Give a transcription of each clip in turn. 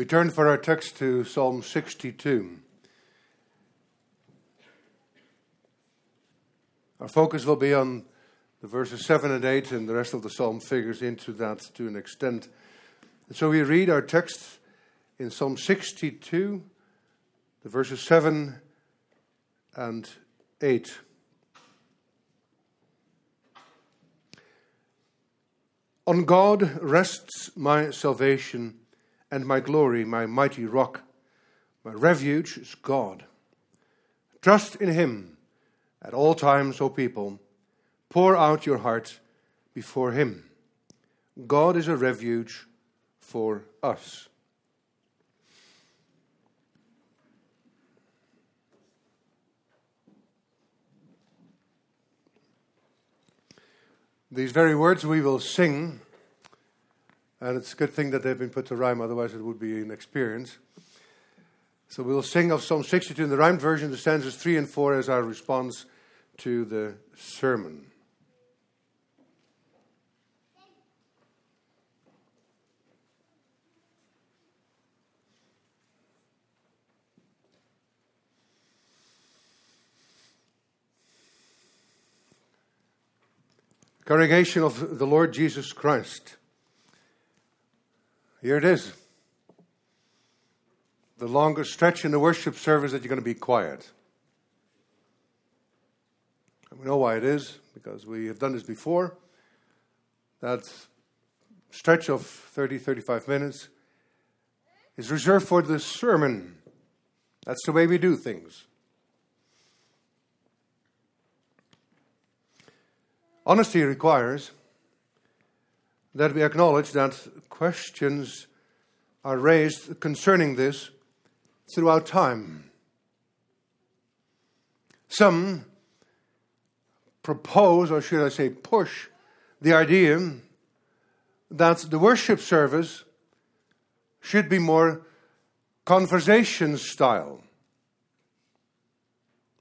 We turn for our text to Psalm 62. Our focus will be on the verses 7 and 8, and the rest of the psalm figures into that to an extent. And so we read our text in Psalm 62, the verses 7 and 8. On God rests my salvation and my glory, my mighty rock. My refuge is God. Trust in Him at all times, O people. Pour out your heart before Him. God is a refuge for us. These very words we will sing, and it's a good thing that they've been put to rhyme, otherwise, it would be an experience. So we'll sing of Psalm 62 in the rhymed version, the stanzas 3 and 4 as our response to the sermon. Congregation of the Lord Jesus Christ. Here it is. The longest stretch in the worship service that you're going to be quiet. And we know why it is, because we have done this before. That stretch of 30, 35 minutes is reserved for the sermon. That's the way we do things. Honesty requires that we acknowledge that questions are raised concerning this throughout time. Some propose, or should I say, push the idea that the worship service should be more conversation style,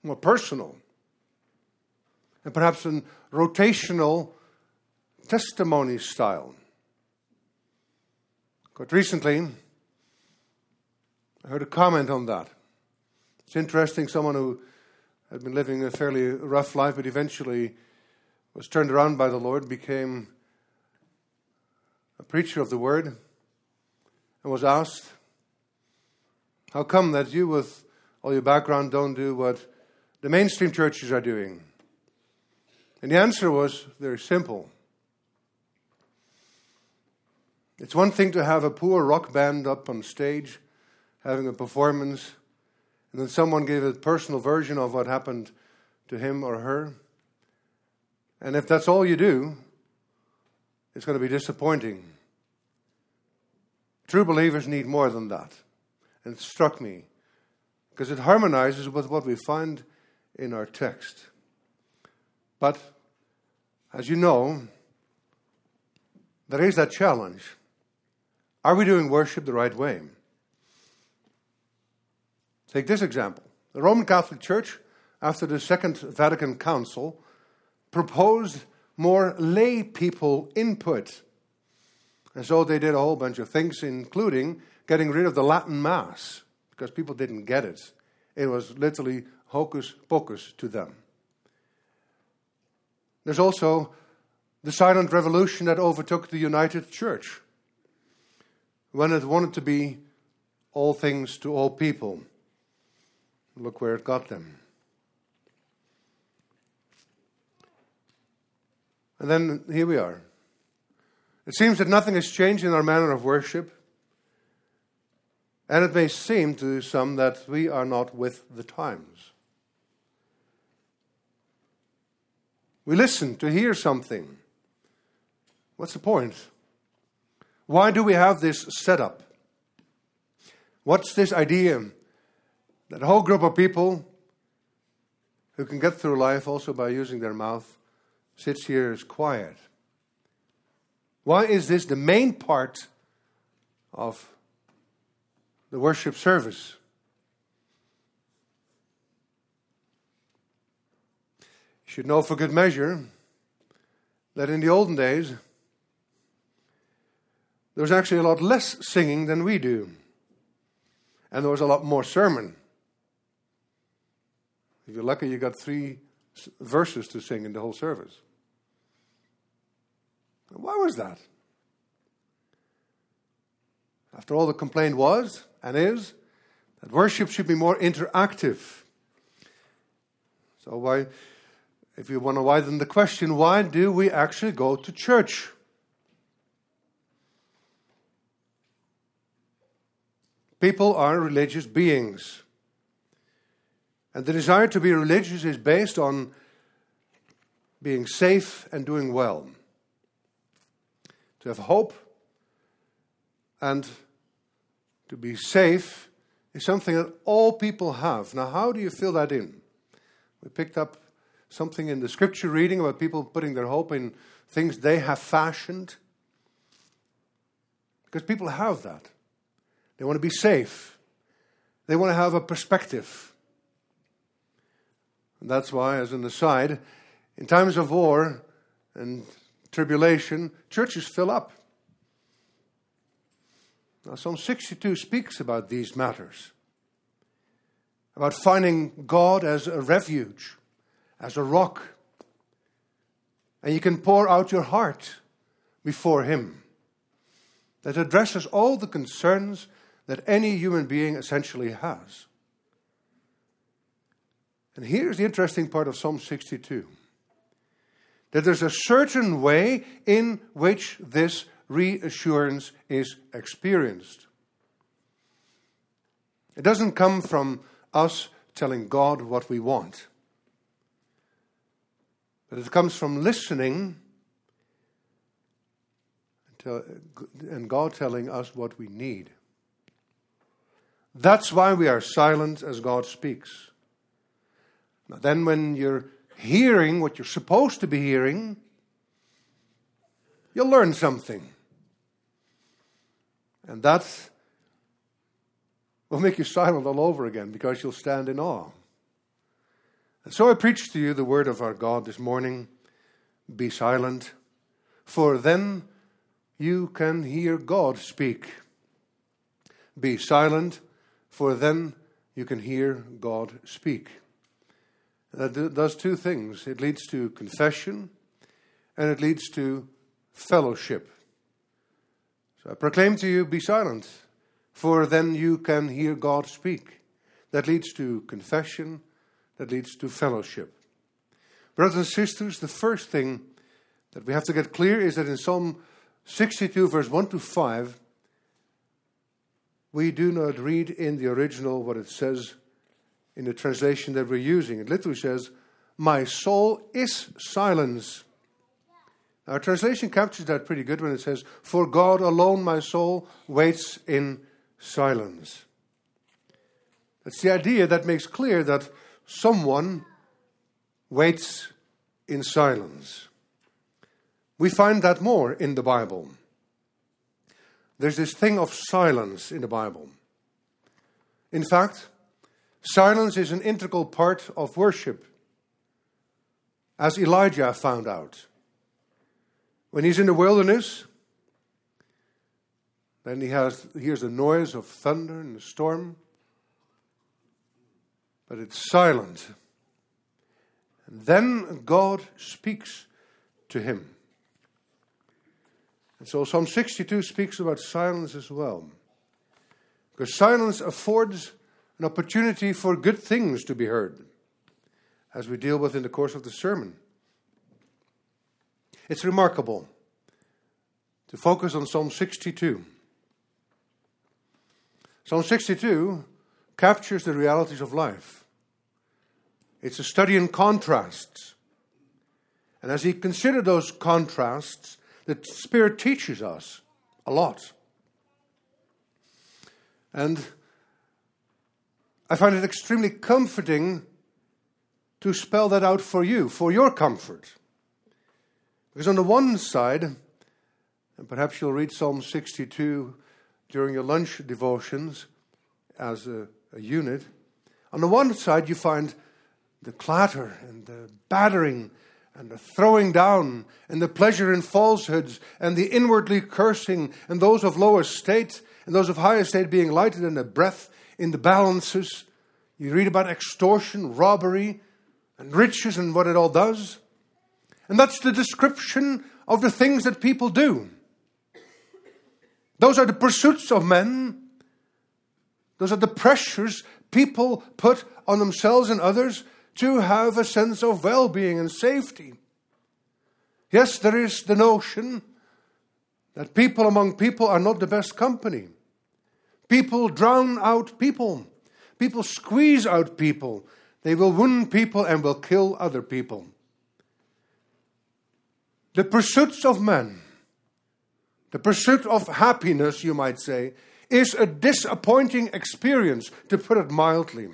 more personal and perhaps in rotational testimony style. Quite recently, I heard a comment on that. It's interesting, someone who had been living a fairly rough life, but eventually was turned around by the Lord, became a preacher of the word, and was asked, How come that you, with all your background, don't do what the mainstream churches are doing? And the answer was very simple. It's one thing to have a poor rock band up on stage having a performance, and then someone gave a personal version of what happened to him or her. And if that's all you do, it's going to be disappointing. True believers need more than that. And it struck me because it harmonizes with what we find in our text. But, as you know, there is that challenge. Are we doing worship the right way? Take this example. The Roman Catholic Church, after the Second Vatican Council, proposed more lay people input. And so they did a whole bunch of things, including getting rid of the Latin Mass, because people didn't get it. It was literally hocus pocus to them. There's also the silent revolution that overtook the United Church when it wanted to be all things to all people. Look where it got them. And then here we are. It seems that nothing has changed in our manner of worship. And it may seem to some that we are not with the times. We listen to hear something. What's the point? Why do we have this setup? What's this idea that a whole group of people who can get through life also by using their mouth sits here as quiet? Why is this the main part of the worship service? You should know for good measure that in the olden days, there was actually a lot less singing than we do. and there was a lot more sermon. If you're lucky, you got three verses to sing in the whole service. Why was that? After all, the complaint was and is that worship should be more interactive. So, why, if you want to widen the question, why do we actually go to church? People are religious beings. And the desire to be religious is based on being safe and doing well. To have hope and to be safe is something that all people have. Now, how do you fill that in? We picked up something in the scripture reading about people putting their hope in things they have fashioned. Because people have that. They want to be safe. They want to have a perspective. And that's why, as an aside, in times of war and tribulation, churches fill up. Now, Psalm 62 speaks about these matters about finding God as a refuge, as a rock. And you can pour out your heart before Him. That addresses all the concerns that any human being essentially has. And here's the interesting part of Psalm 62 that there's a certain way in which this reassurance is experienced. It doesn't come from us telling God what we want, but it comes from listening and God telling us what we need. That's why we are silent as God speaks. Now, then, when you're hearing what you're supposed to be hearing, you'll learn something. And that will make you silent all over again because you'll stand in awe. And so I preach to you the word of our God this morning be silent, for then you can hear God speak. Be silent, for then you can hear God speak. Uh, that does two things it leads to confession and it leads to fellowship. So I proclaim to you, be silent, for then you can hear God speak. That leads to confession, that leads to fellowship. Brothers and sisters, the first thing that we have to get clear is that in Psalm 62, verse 1 to 5, we do not read in the original what it says in the translation that we're using. It literally says, My soul is silence. Our translation captures that pretty good when it says, For God alone my soul waits in silence. That's the idea that makes clear that someone waits in silence. We find that more in the Bible. There's this thing of silence in the Bible. In fact, silence is an integral part of worship, as Elijah found out. When he's in the wilderness, then he has, hears the noise of thunder and the storm, but it's silent. And then God speaks to him. And so Psalm 62 speaks about silence as well. Because silence affords an opportunity for good things to be heard, as we deal with in the course of the sermon. It's remarkable to focus on Psalm 62. Psalm 62 captures the realities of life. It's a study in contrasts. And as he considered those contrasts, the Spirit teaches us a lot. And I find it extremely comforting to spell that out for you, for your comfort. Because on the one side, and perhaps you'll read Psalm 62 during your lunch devotions as a, a unit, on the one side you find the clatter and the battering and the throwing down, and the pleasure in falsehoods, and the inwardly cursing, and those of low estate, and those of high estate being lighted, and the breath in the balances. You read about extortion, robbery, and riches and what it all does. And that's the description of the things that people do. Those are the pursuits of men. Those are the pressures people put on themselves and others to have a sense of well being and safety. Yes, there is the notion that people among people are not the best company. People drown out people. People squeeze out people. They will wound people and will kill other people. The pursuits of men, the pursuit of happiness, you might say, is a disappointing experience, to put it mildly.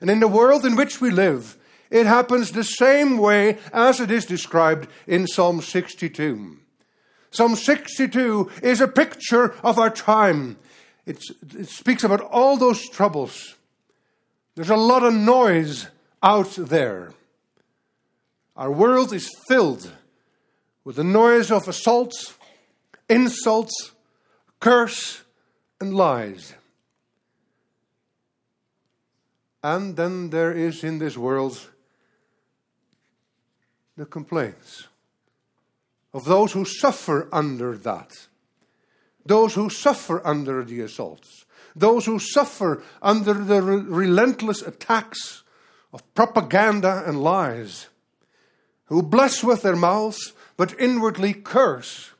And in the world in which we live, it happens the same way as it is described in Psalm 62. Psalm 62 is a picture of our time. It's, it speaks about all those troubles. There's a lot of noise out there. Our world is filled with the noise of assaults, insults, curse, and lies. And then there is in this world the complaints of those who suffer under that, those who suffer under the assaults, those who suffer under the re- relentless attacks of propaganda and lies, who bless with their mouths but inwardly curse.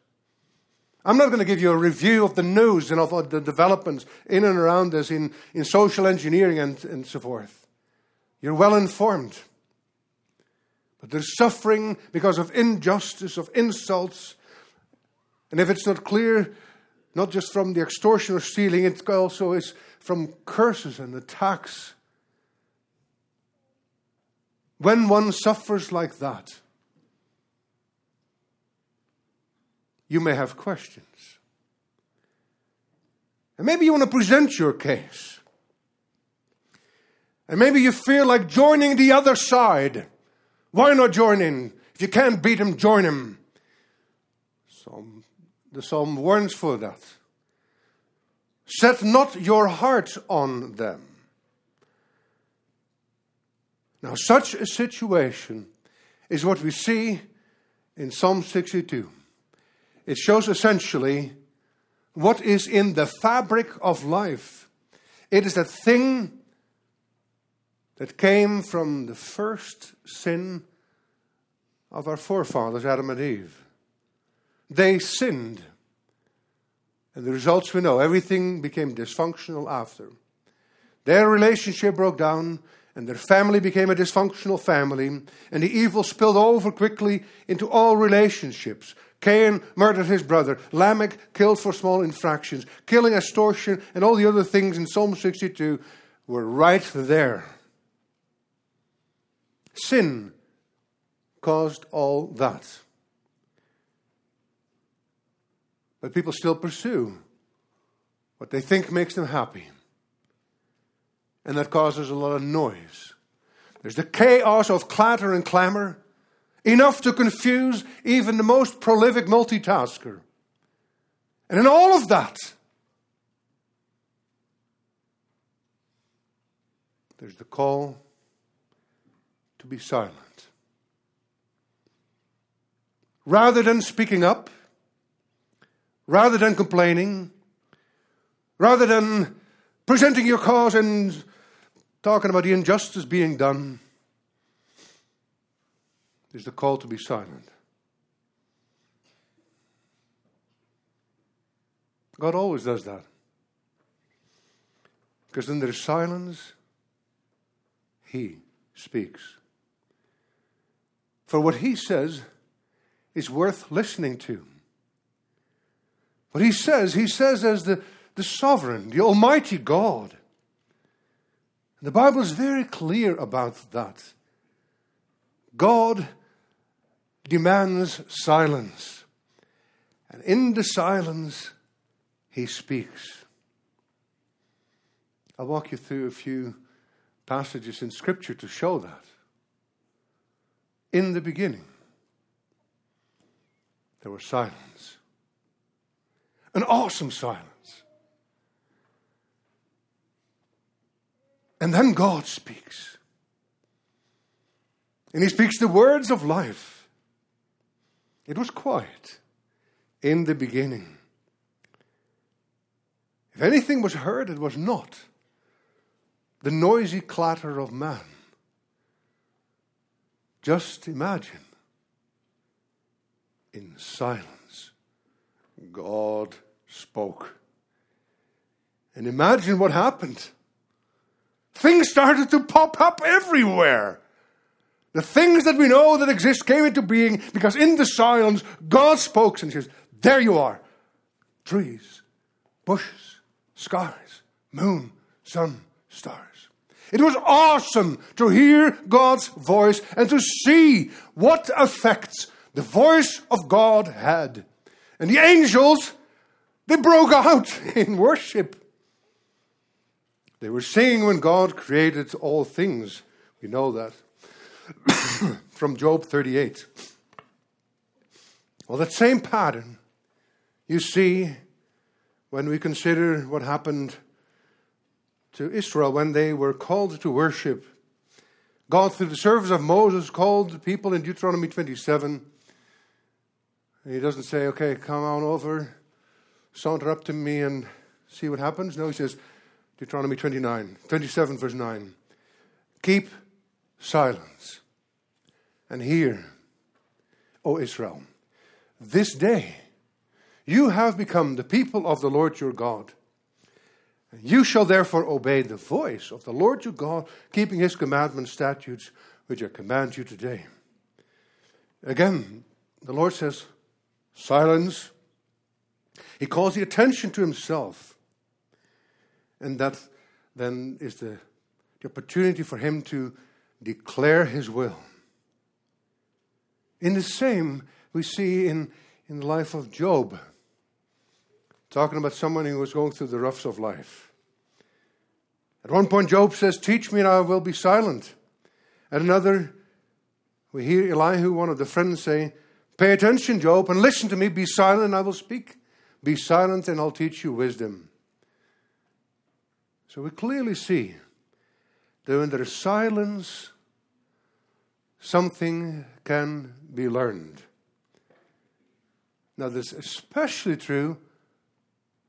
I'm not going to give you a review of the news and of uh, the developments in and around us in, in social engineering and, and so forth. You're well informed. But there's suffering because of injustice, of insults. And if it's not clear, not just from the extortion or stealing, it also is from curses and attacks. When one suffers like that, you may have questions. And maybe you want to present your case. And maybe you feel like joining the other side. Why not join in? If you can't beat him, join him. Psalm, the psalm warns for that. Set not your heart on them. Now, such a situation is what we see in Psalm 62. It shows essentially what is in the fabric of life. It is that thing that came from the first sin of our forefathers, Adam and Eve. They sinned. And the results we know. Everything became dysfunctional after. Their relationship broke down, and their family became a dysfunctional family, and the evil spilled over quickly into all relationships. Cain murdered his brother. Lamech killed for small infractions. Killing, extortion, and all the other things in Psalm 62 were right there. Sin caused all that. But people still pursue what they think makes them happy. And that causes a lot of noise. There's the chaos of clatter and clamor, enough to confuse even the most prolific multitasker. And in all of that, there's the call to be silent. Rather than speaking up, rather than complaining, rather than presenting your cause and talking about the injustice being done, is the call to be silent. God always does that. Because in their silence, He speaks. For what he says is worth listening to. What he says, he says as the, the sovereign, the Almighty God. And the Bible is very clear about that. God demands silence. And in the silence, he speaks. I'll walk you through a few passages in Scripture to show that in the beginning, there was silence. An awesome silence. And then God speaks. And He speaks the words of life. It was quiet in the beginning. If anything was heard, it was not the noisy clatter of man. Just imagine in silence, God spoke. And imagine what happened. Things started to pop up everywhere. The things that we know that exist came into being because in the silence, God spoke and says, There you are. Trees, bushes, skies, moon, sun, stars. It was awesome to hear God's voice and to see what effects the voice of God had. And the angels, they broke out in worship. They were singing when God created all things. We know that from Job 38. Well, that same pattern you see when we consider what happened to Israel when they were called to worship. God, through the service of Moses, called the people in Deuteronomy 27. he doesn't say, okay, come on over, saunter up to me and see what happens. No, he says, Deuteronomy 29, 27, verse 9. Keep silence and hear, O Israel. This day you have become the people of the Lord your God. You shall therefore obey the voice of the Lord your God, keeping his commandments, statutes, which I command you today. Again, the Lord says, silence. He calls the attention to himself. And that then is the, the opportunity for him to declare his will. In the same, we see in, in the life of Job, talking about someone who was going through the roughs of life. At one point, Job says, Teach me and I will be silent. At another, we hear Elihu, one of the friends, say, Pay attention, Job, and listen to me. Be silent, and I will speak. Be silent, and I'll teach you wisdom. So we clearly see that when there is silence, something can be learned. Now, this is especially true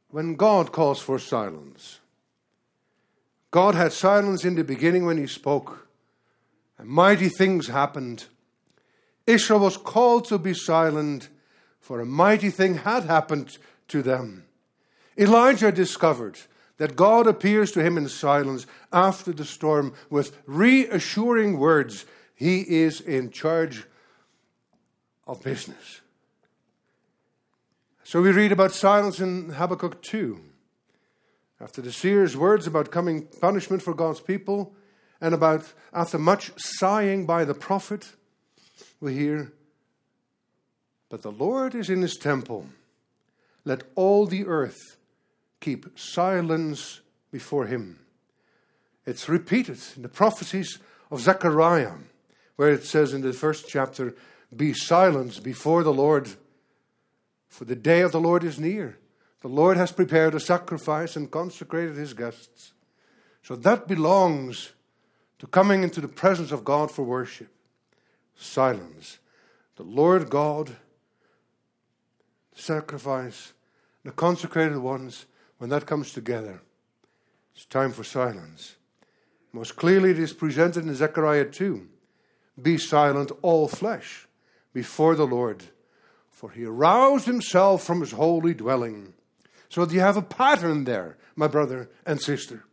when God calls for silence. God had silence in the beginning when He spoke, and mighty things happened. Israel was called to be silent, for a mighty thing had happened to them. Elijah discovered that God appears to him in silence after the storm with reassuring words. He is in charge of business. So we read about silence in Habakkuk 2. After the seer's words about coming punishment for God's people, and about after much sighing by the prophet, we hear, But the Lord is in his temple. Let all the earth keep silence before him. It's repeated in the prophecies of Zechariah, where it says in the first chapter, Be silent before the Lord, for the day of the Lord is near. The Lord has prepared a sacrifice and consecrated his guests. So that belongs to coming into the presence of God for worship. Silence. The Lord God, the sacrifice, the consecrated ones, when that comes together, it's time for silence. Most clearly, it is presented in Zechariah 2 Be silent, all flesh, before the Lord, for he aroused himself from his holy dwelling. So you have a pattern there, my brother and sister.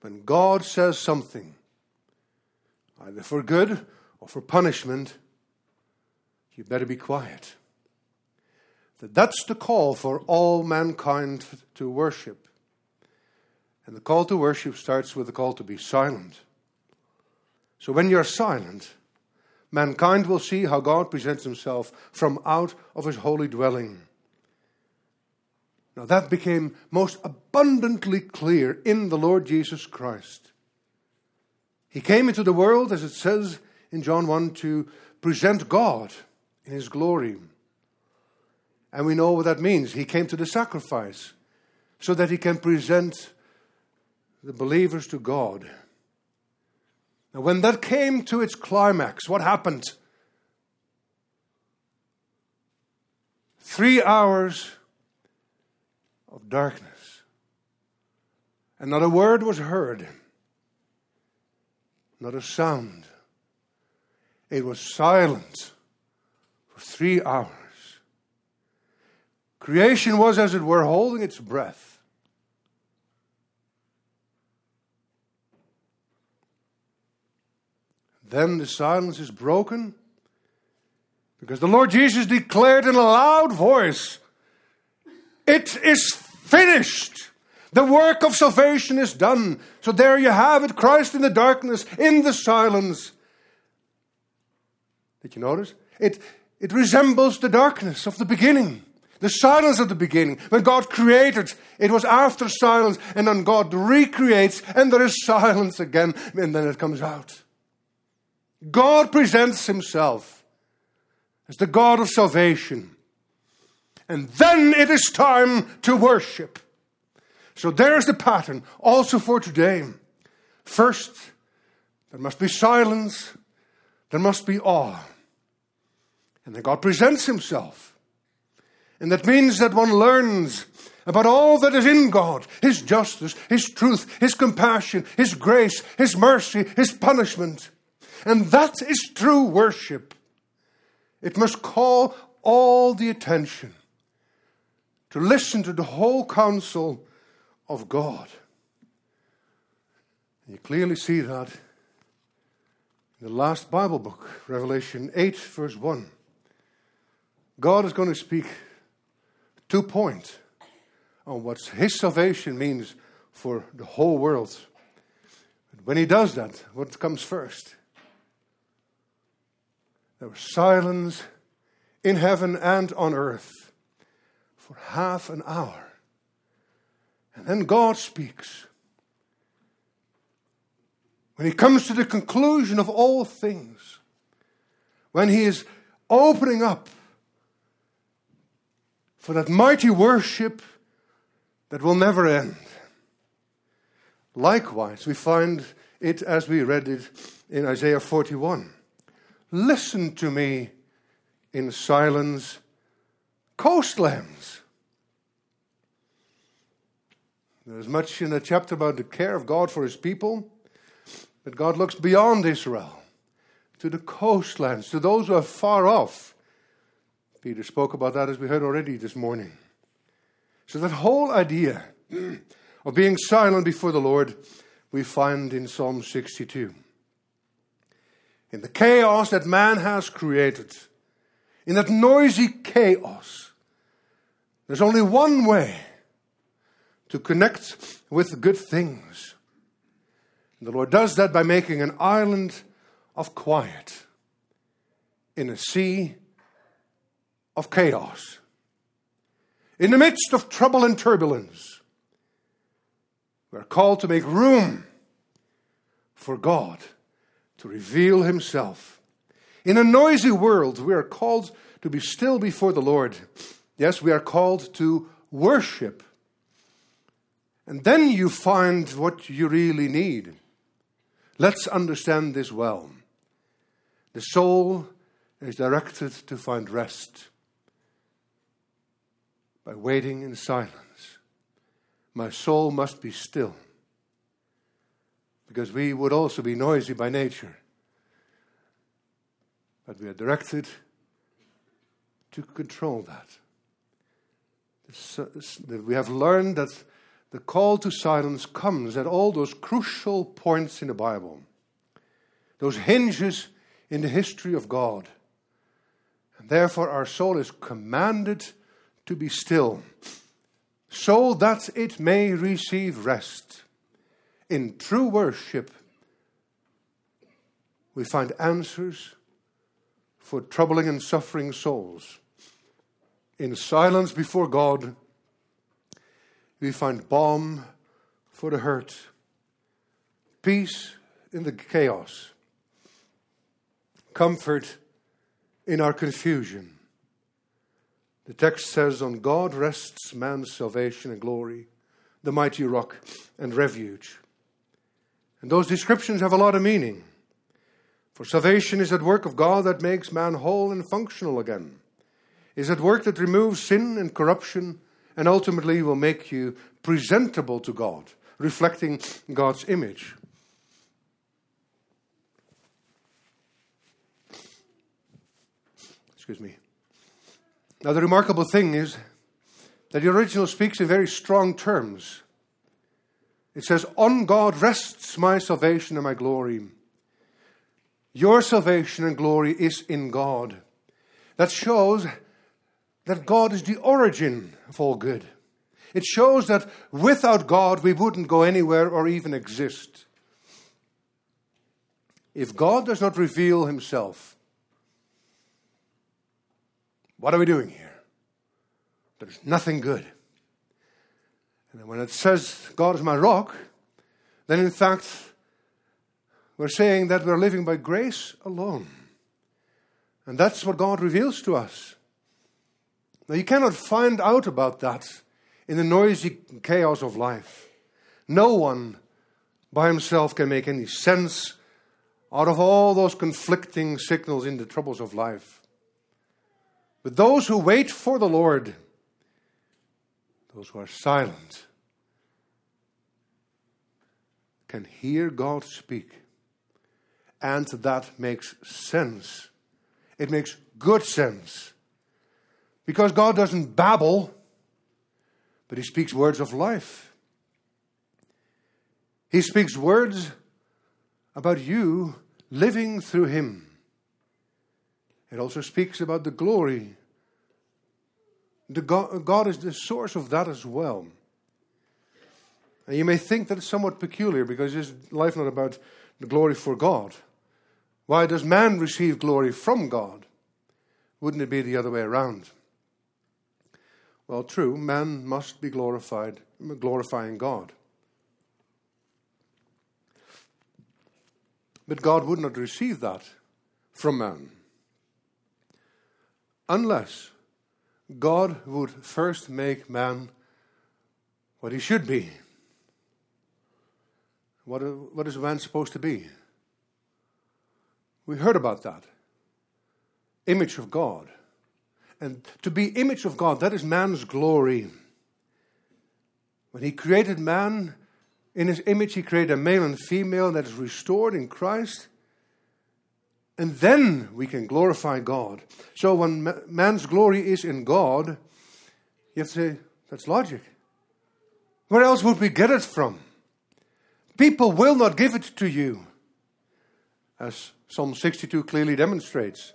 When God says something, either for good or for punishment, you better be quiet. That that's the call for all mankind to worship. And the call to worship starts with the call to be silent. So when you're silent, mankind will see how God presents himself from out of his holy dwelling. Now that became most abundantly clear in the Lord Jesus Christ. He came into the world, as it says in John 1, to present God in his glory. And we know what that means. He came to the sacrifice so that he can present the believers to God. Now, when that came to its climax, what happened? Three hours of darkness. And not a word was heard, not a sound. It was silent for three hours. Creation was, as it were, holding its breath. Then the silence is broken because the Lord Jesus declared in a loud voice, It is finished. The work of salvation is done. So there you have it Christ in the darkness, in the silence. Did you notice? It, it resembles the darkness of the beginning, the silence at the beginning. When God created, it was after silence, and then God recreates, and there is silence again, and then it comes out. God presents himself as the God of salvation. And then it is time to worship. So there's the pattern also for today. First, there must be silence, there must be awe. And then God presents himself. And that means that one learns about all that is in God His justice, His truth, His compassion, His grace, His mercy, His punishment. And that is true worship. It must call all the attention to listen to the whole counsel of God. You clearly see that in the last Bible book, Revelation 8, verse 1. God is going to speak two points on what his salvation means for the whole world. When he does that, what comes first? There was silence in heaven and on earth for half an hour. And then God speaks. When he comes to the conclusion of all things, when he is opening up for that mighty worship that will never end. Likewise, we find it as we read it in Isaiah 41. Listen to me in silence, coastlands. There's much in the chapter about the care of God for his people, but God looks beyond Israel to the coastlands, to those who are far off Peter spoke about that as we heard already this morning. So, that whole idea of being silent before the Lord, we find in Psalm 62. In the chaos that man has created, in that noisy chaos, there's only one way to connect with good things. And the Lord does that by making an island of quiet in a sea of chaos, in the midst of trouble and turbulence, we're called to make room for God to reveal Himself. In a noisy world, we are called to be still before the Lord. Yes, we are called to worship. And then you find what you really need. Let's understand this well. The soul is directed to find rest by waiting in silence. My soul must be still because we would also be noisy by nature. But we are directed to control that. We have learned that the call to silence comes at all those crucial points in the Bible, those hinges in the history of God. And therefore, our soul is commanded to be still, so that it may receive rest. In true worship, we find answers for troubling and suffering souls. In silence before God, we find balm for the hurt, peace in the chaos, comfort in our confusion the text says, On God rests man's salvation and glory, the mighty rock and refuge. And those descriptions have a lot of meaning. For salvation is that work of God that makes man whole and functional again. Is that work that removes sin and corruption and ultimately will make you presentable to God, reflecting God's image. Excuse me. Now, the remarkable thing is that the original speaks in very strong terms. It says, On God rests my salvation and my glory. Your salvation and glory is in God. That shows that God is the origin of all good. It shows that without God we wouldn't go anywhere or even exist. If God does not reveal himself, what are we doing here? There's nothing good. And when it says God is my rock, then in fact, we're saying that we're living by grace alone. And that's what God reveals to us. Now, you cannot find out about that in the noisy chaos of life. No one by himself can make any sense out of all those conflicting signals in the troubles of life. But those who wait for the Lord, those who are silent, can hear God speak. And that makes sense. It makes good sense. Because God doesn't babble, but He speaks words of life. He speaks words about you living through Him. It also speaks about the glory. The God, God is the source of that as well. And you may think that it's somewhat peculiar because is life not about the glory for God? Why does man receive glory from God? Wouldn't it be the other way around? Well, true, man must be glorified, glorifying God. But God would not receive that from man unless God would first make man what he should be. What, what is man supposed to be? We heard about that. Image of God. And to be image of God, that is man's glory. When he created man in his image, he created a male and female that is restored in Christ. And then we can glorify God. So when man's glory is in God, you have to say, that's logic. Where else would we get it from? People will not give it to you, as Psalm 62 clearly demonstrates.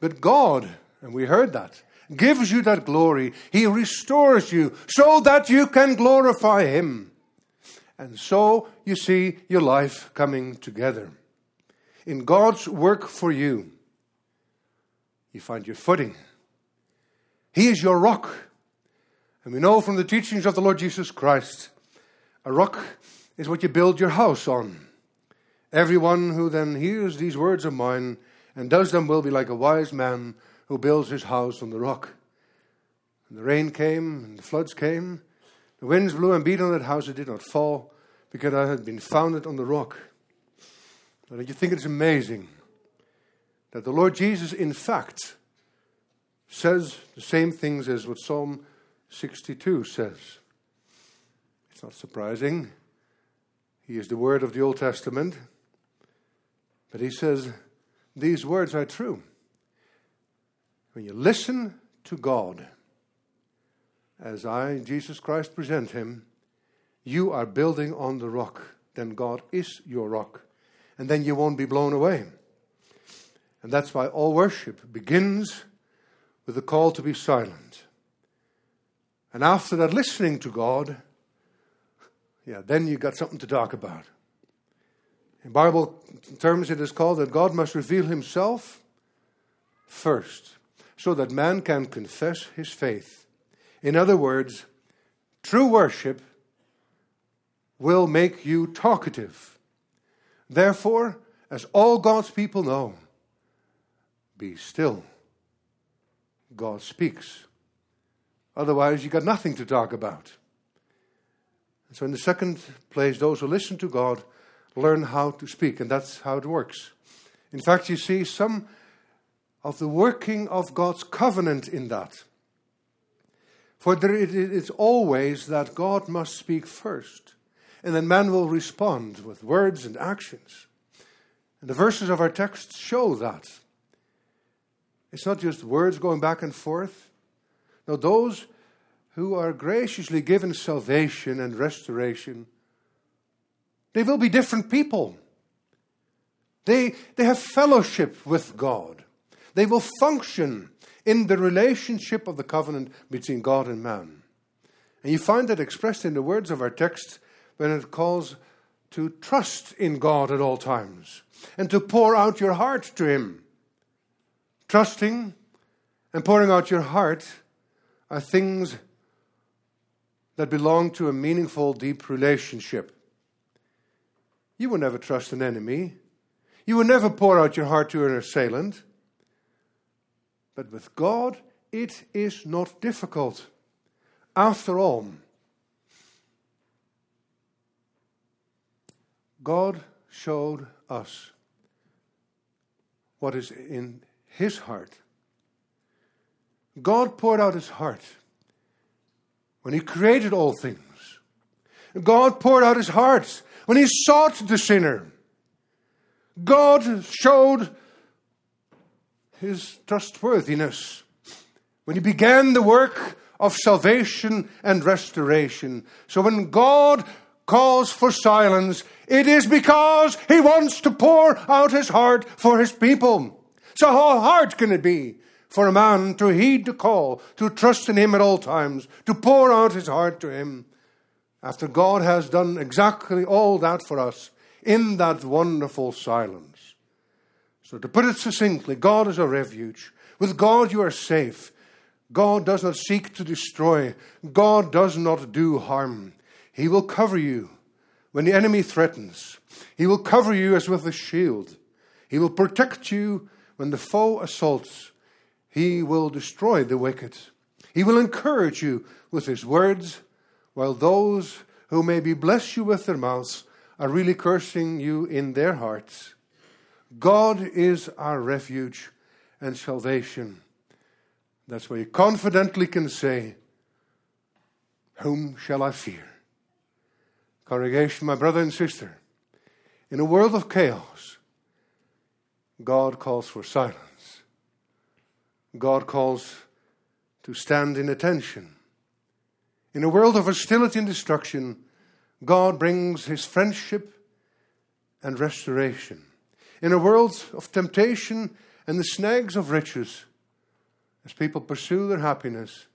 But God, and we heard that, gives you that glory. He restores you so that you can glorify Him. And so you see your life coming together. In God's work for you, you find your footing. He is your rock. And we know from the teachings of the Lord Jesus Christ, a rock is what you build your house on. Everyone who then hears these words of mine and does them will be like a wise man who builds his house on the rock. And the rain came, and the floods came, the winds blew and beat on that house, it did not fall, because it had been founded on the rock. Don't you think it's amazing that the Lord Jesus, in fact, says the same things as what Psalm 62 says? It's not surprising. He is the word of the Old Testament. But he says, These words are true. When you listen to God, as I, Jesus Christ, present him, you are building on the rock. Then God is your rock. And then you won't be blown away. And that's why all worship begins with the call to be silent. And after that, listening to God, yeah, then you got something to talk about. In Bible terms, it is called that God must reveal himself first, so that man can confess his faith. In other words, true worship will make you talkative. Therefore, as all God's people know, be still. God speaks. Otherwise, you got nothing to talk about. So, in the second place, those who listen to God learn how to speak, and that's how it works. In fact, you see some of the working of God's covenant in that. For there it is always that God must speak first, and then man will respond with words and actions. And the verses of our text show that. It's not just words going back and forth. No, those who are graciously given salvation and restoration, they will be different people. They, they have fellowship with God. They will function in the relationship of the covenant between God and man. And you find that expressed in the words of our text when it calls to trust in God at all times and to pour out your heart to Him. Trusting and pouring out your heart are things that belong to a meaningful, deep relationship. You will never trust an enemy. You will never pour out your heart to an assailant. But with God, it is not difficult. After all, God showed us what is in His heart. God poured out His heart when He created all things. God poured out His heart when He sought the sinner. God showed his trustworthiness when he began the work of salvation and restoration. So when God calls for silence, it is because he wants to pour out his heart for his people. So how hard can it be for a man to heed the call, to trust in him at all times, to pour out his heart to him, after God has done exactly all that for us in that wonderful silence. So, to put it succinctly, God is a refuge. With God, you are safe. God does not seek to destroy, God does not do harm. He will cover you when the enemy threatens, He will cover you as with a shield. He will protect you when the foe assaults. He will destroy the wicked. He will encourage you with His words, while those who maybe bless you with their mouths are really cursing you in their hearts. God is our refuge and salvation. That's why you confidently can say, Whom shall I fear? Congregation, my brother and sister, in a world of chaos, God calls for silence. God calls to stand in attention. In a world of hostility and destruction, God brings his friendship and restoration. In a world of temptation and the snags of riches, as people pursue their happiness,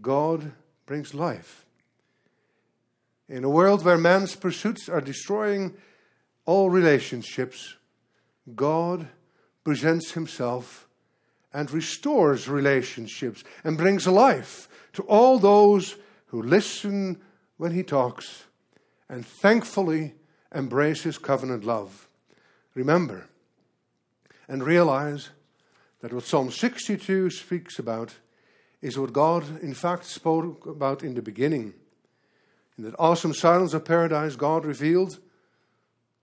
God brings life. In a world where man's pursuits are destroying all relationships, God presents himself and restores relationships and brings life to all those who listen when he talks and thankfully embrace his covenant love. Remember and realize that what Psalm 62 speaks about is what God, in fact, spoke about in the beginning. In that awesome silence of paradise, God revealed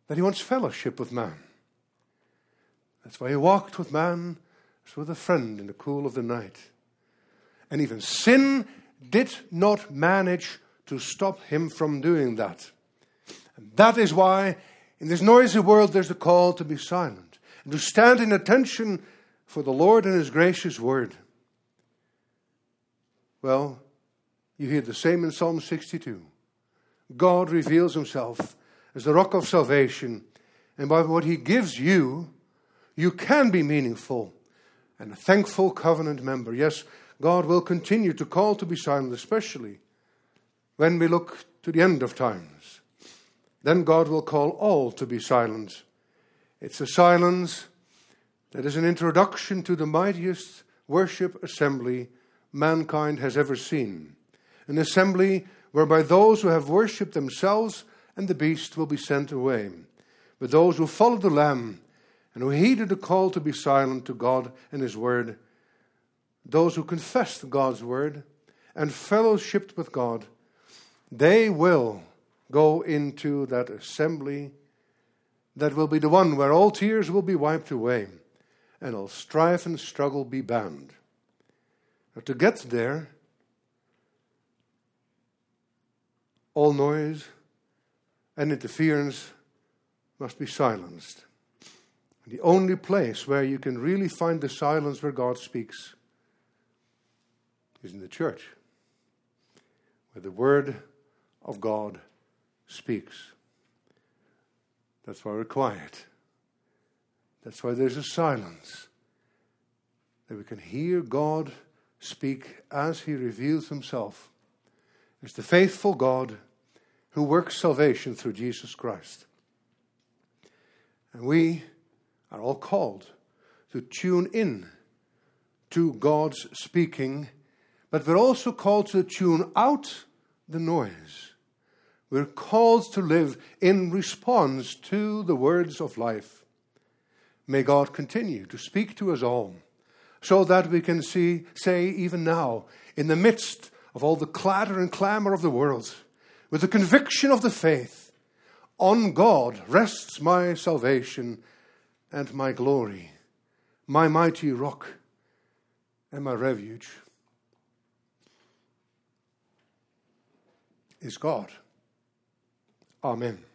that He wants fellowship with man. That's why He walked with man as with a friend in the cool of the night. And even sin did not manage to stop Him from doing that. And that is why in this noisy world there's a call to be silent and to stand in attention for the Lord and His gracious word. Well, you hear the same in Psalm 62. God reveals Himself as the rock of salvation, and by what He gives you, you can be meaningful and a thankful covenant member. Yes, God will continue to call to be silent, especially when we look to the end of times. Then God will call all to be silent. It's a silence that is an introduction to the mightiest worship assembly mankind has ever seen. An assembly whereby those who have worshipped themselves and the beast will be sent away. But those who followed the Lamb and who heeded the call to be silent to God and His Word, those who confessed God's Word and fellowshipped with God, they will go into that assembly that will be the one where all tears will be wiped away and all strife and struggle be banned. Now, to get there, all noise and interference must be silenced. The only place where you can really find the silence where God speaks is in the church, where the Word of God speaks. That's why we're quiet. That's why there's a silence. That we can hear God speak as He reveals Himself. It's the faithful God who works salvation through Jesus Christ. And we are all called to tune in to God's speaking, but we're also called to tune out the noise. We're called to live in response to the words of life. May God continue to speak to us all so that we can see, say, even now, in the midst of all the clatter and clamor of the world, with the conviction of the faith, on God rests my salvation and my glory, my mighty rock and my refuge is God. Amen.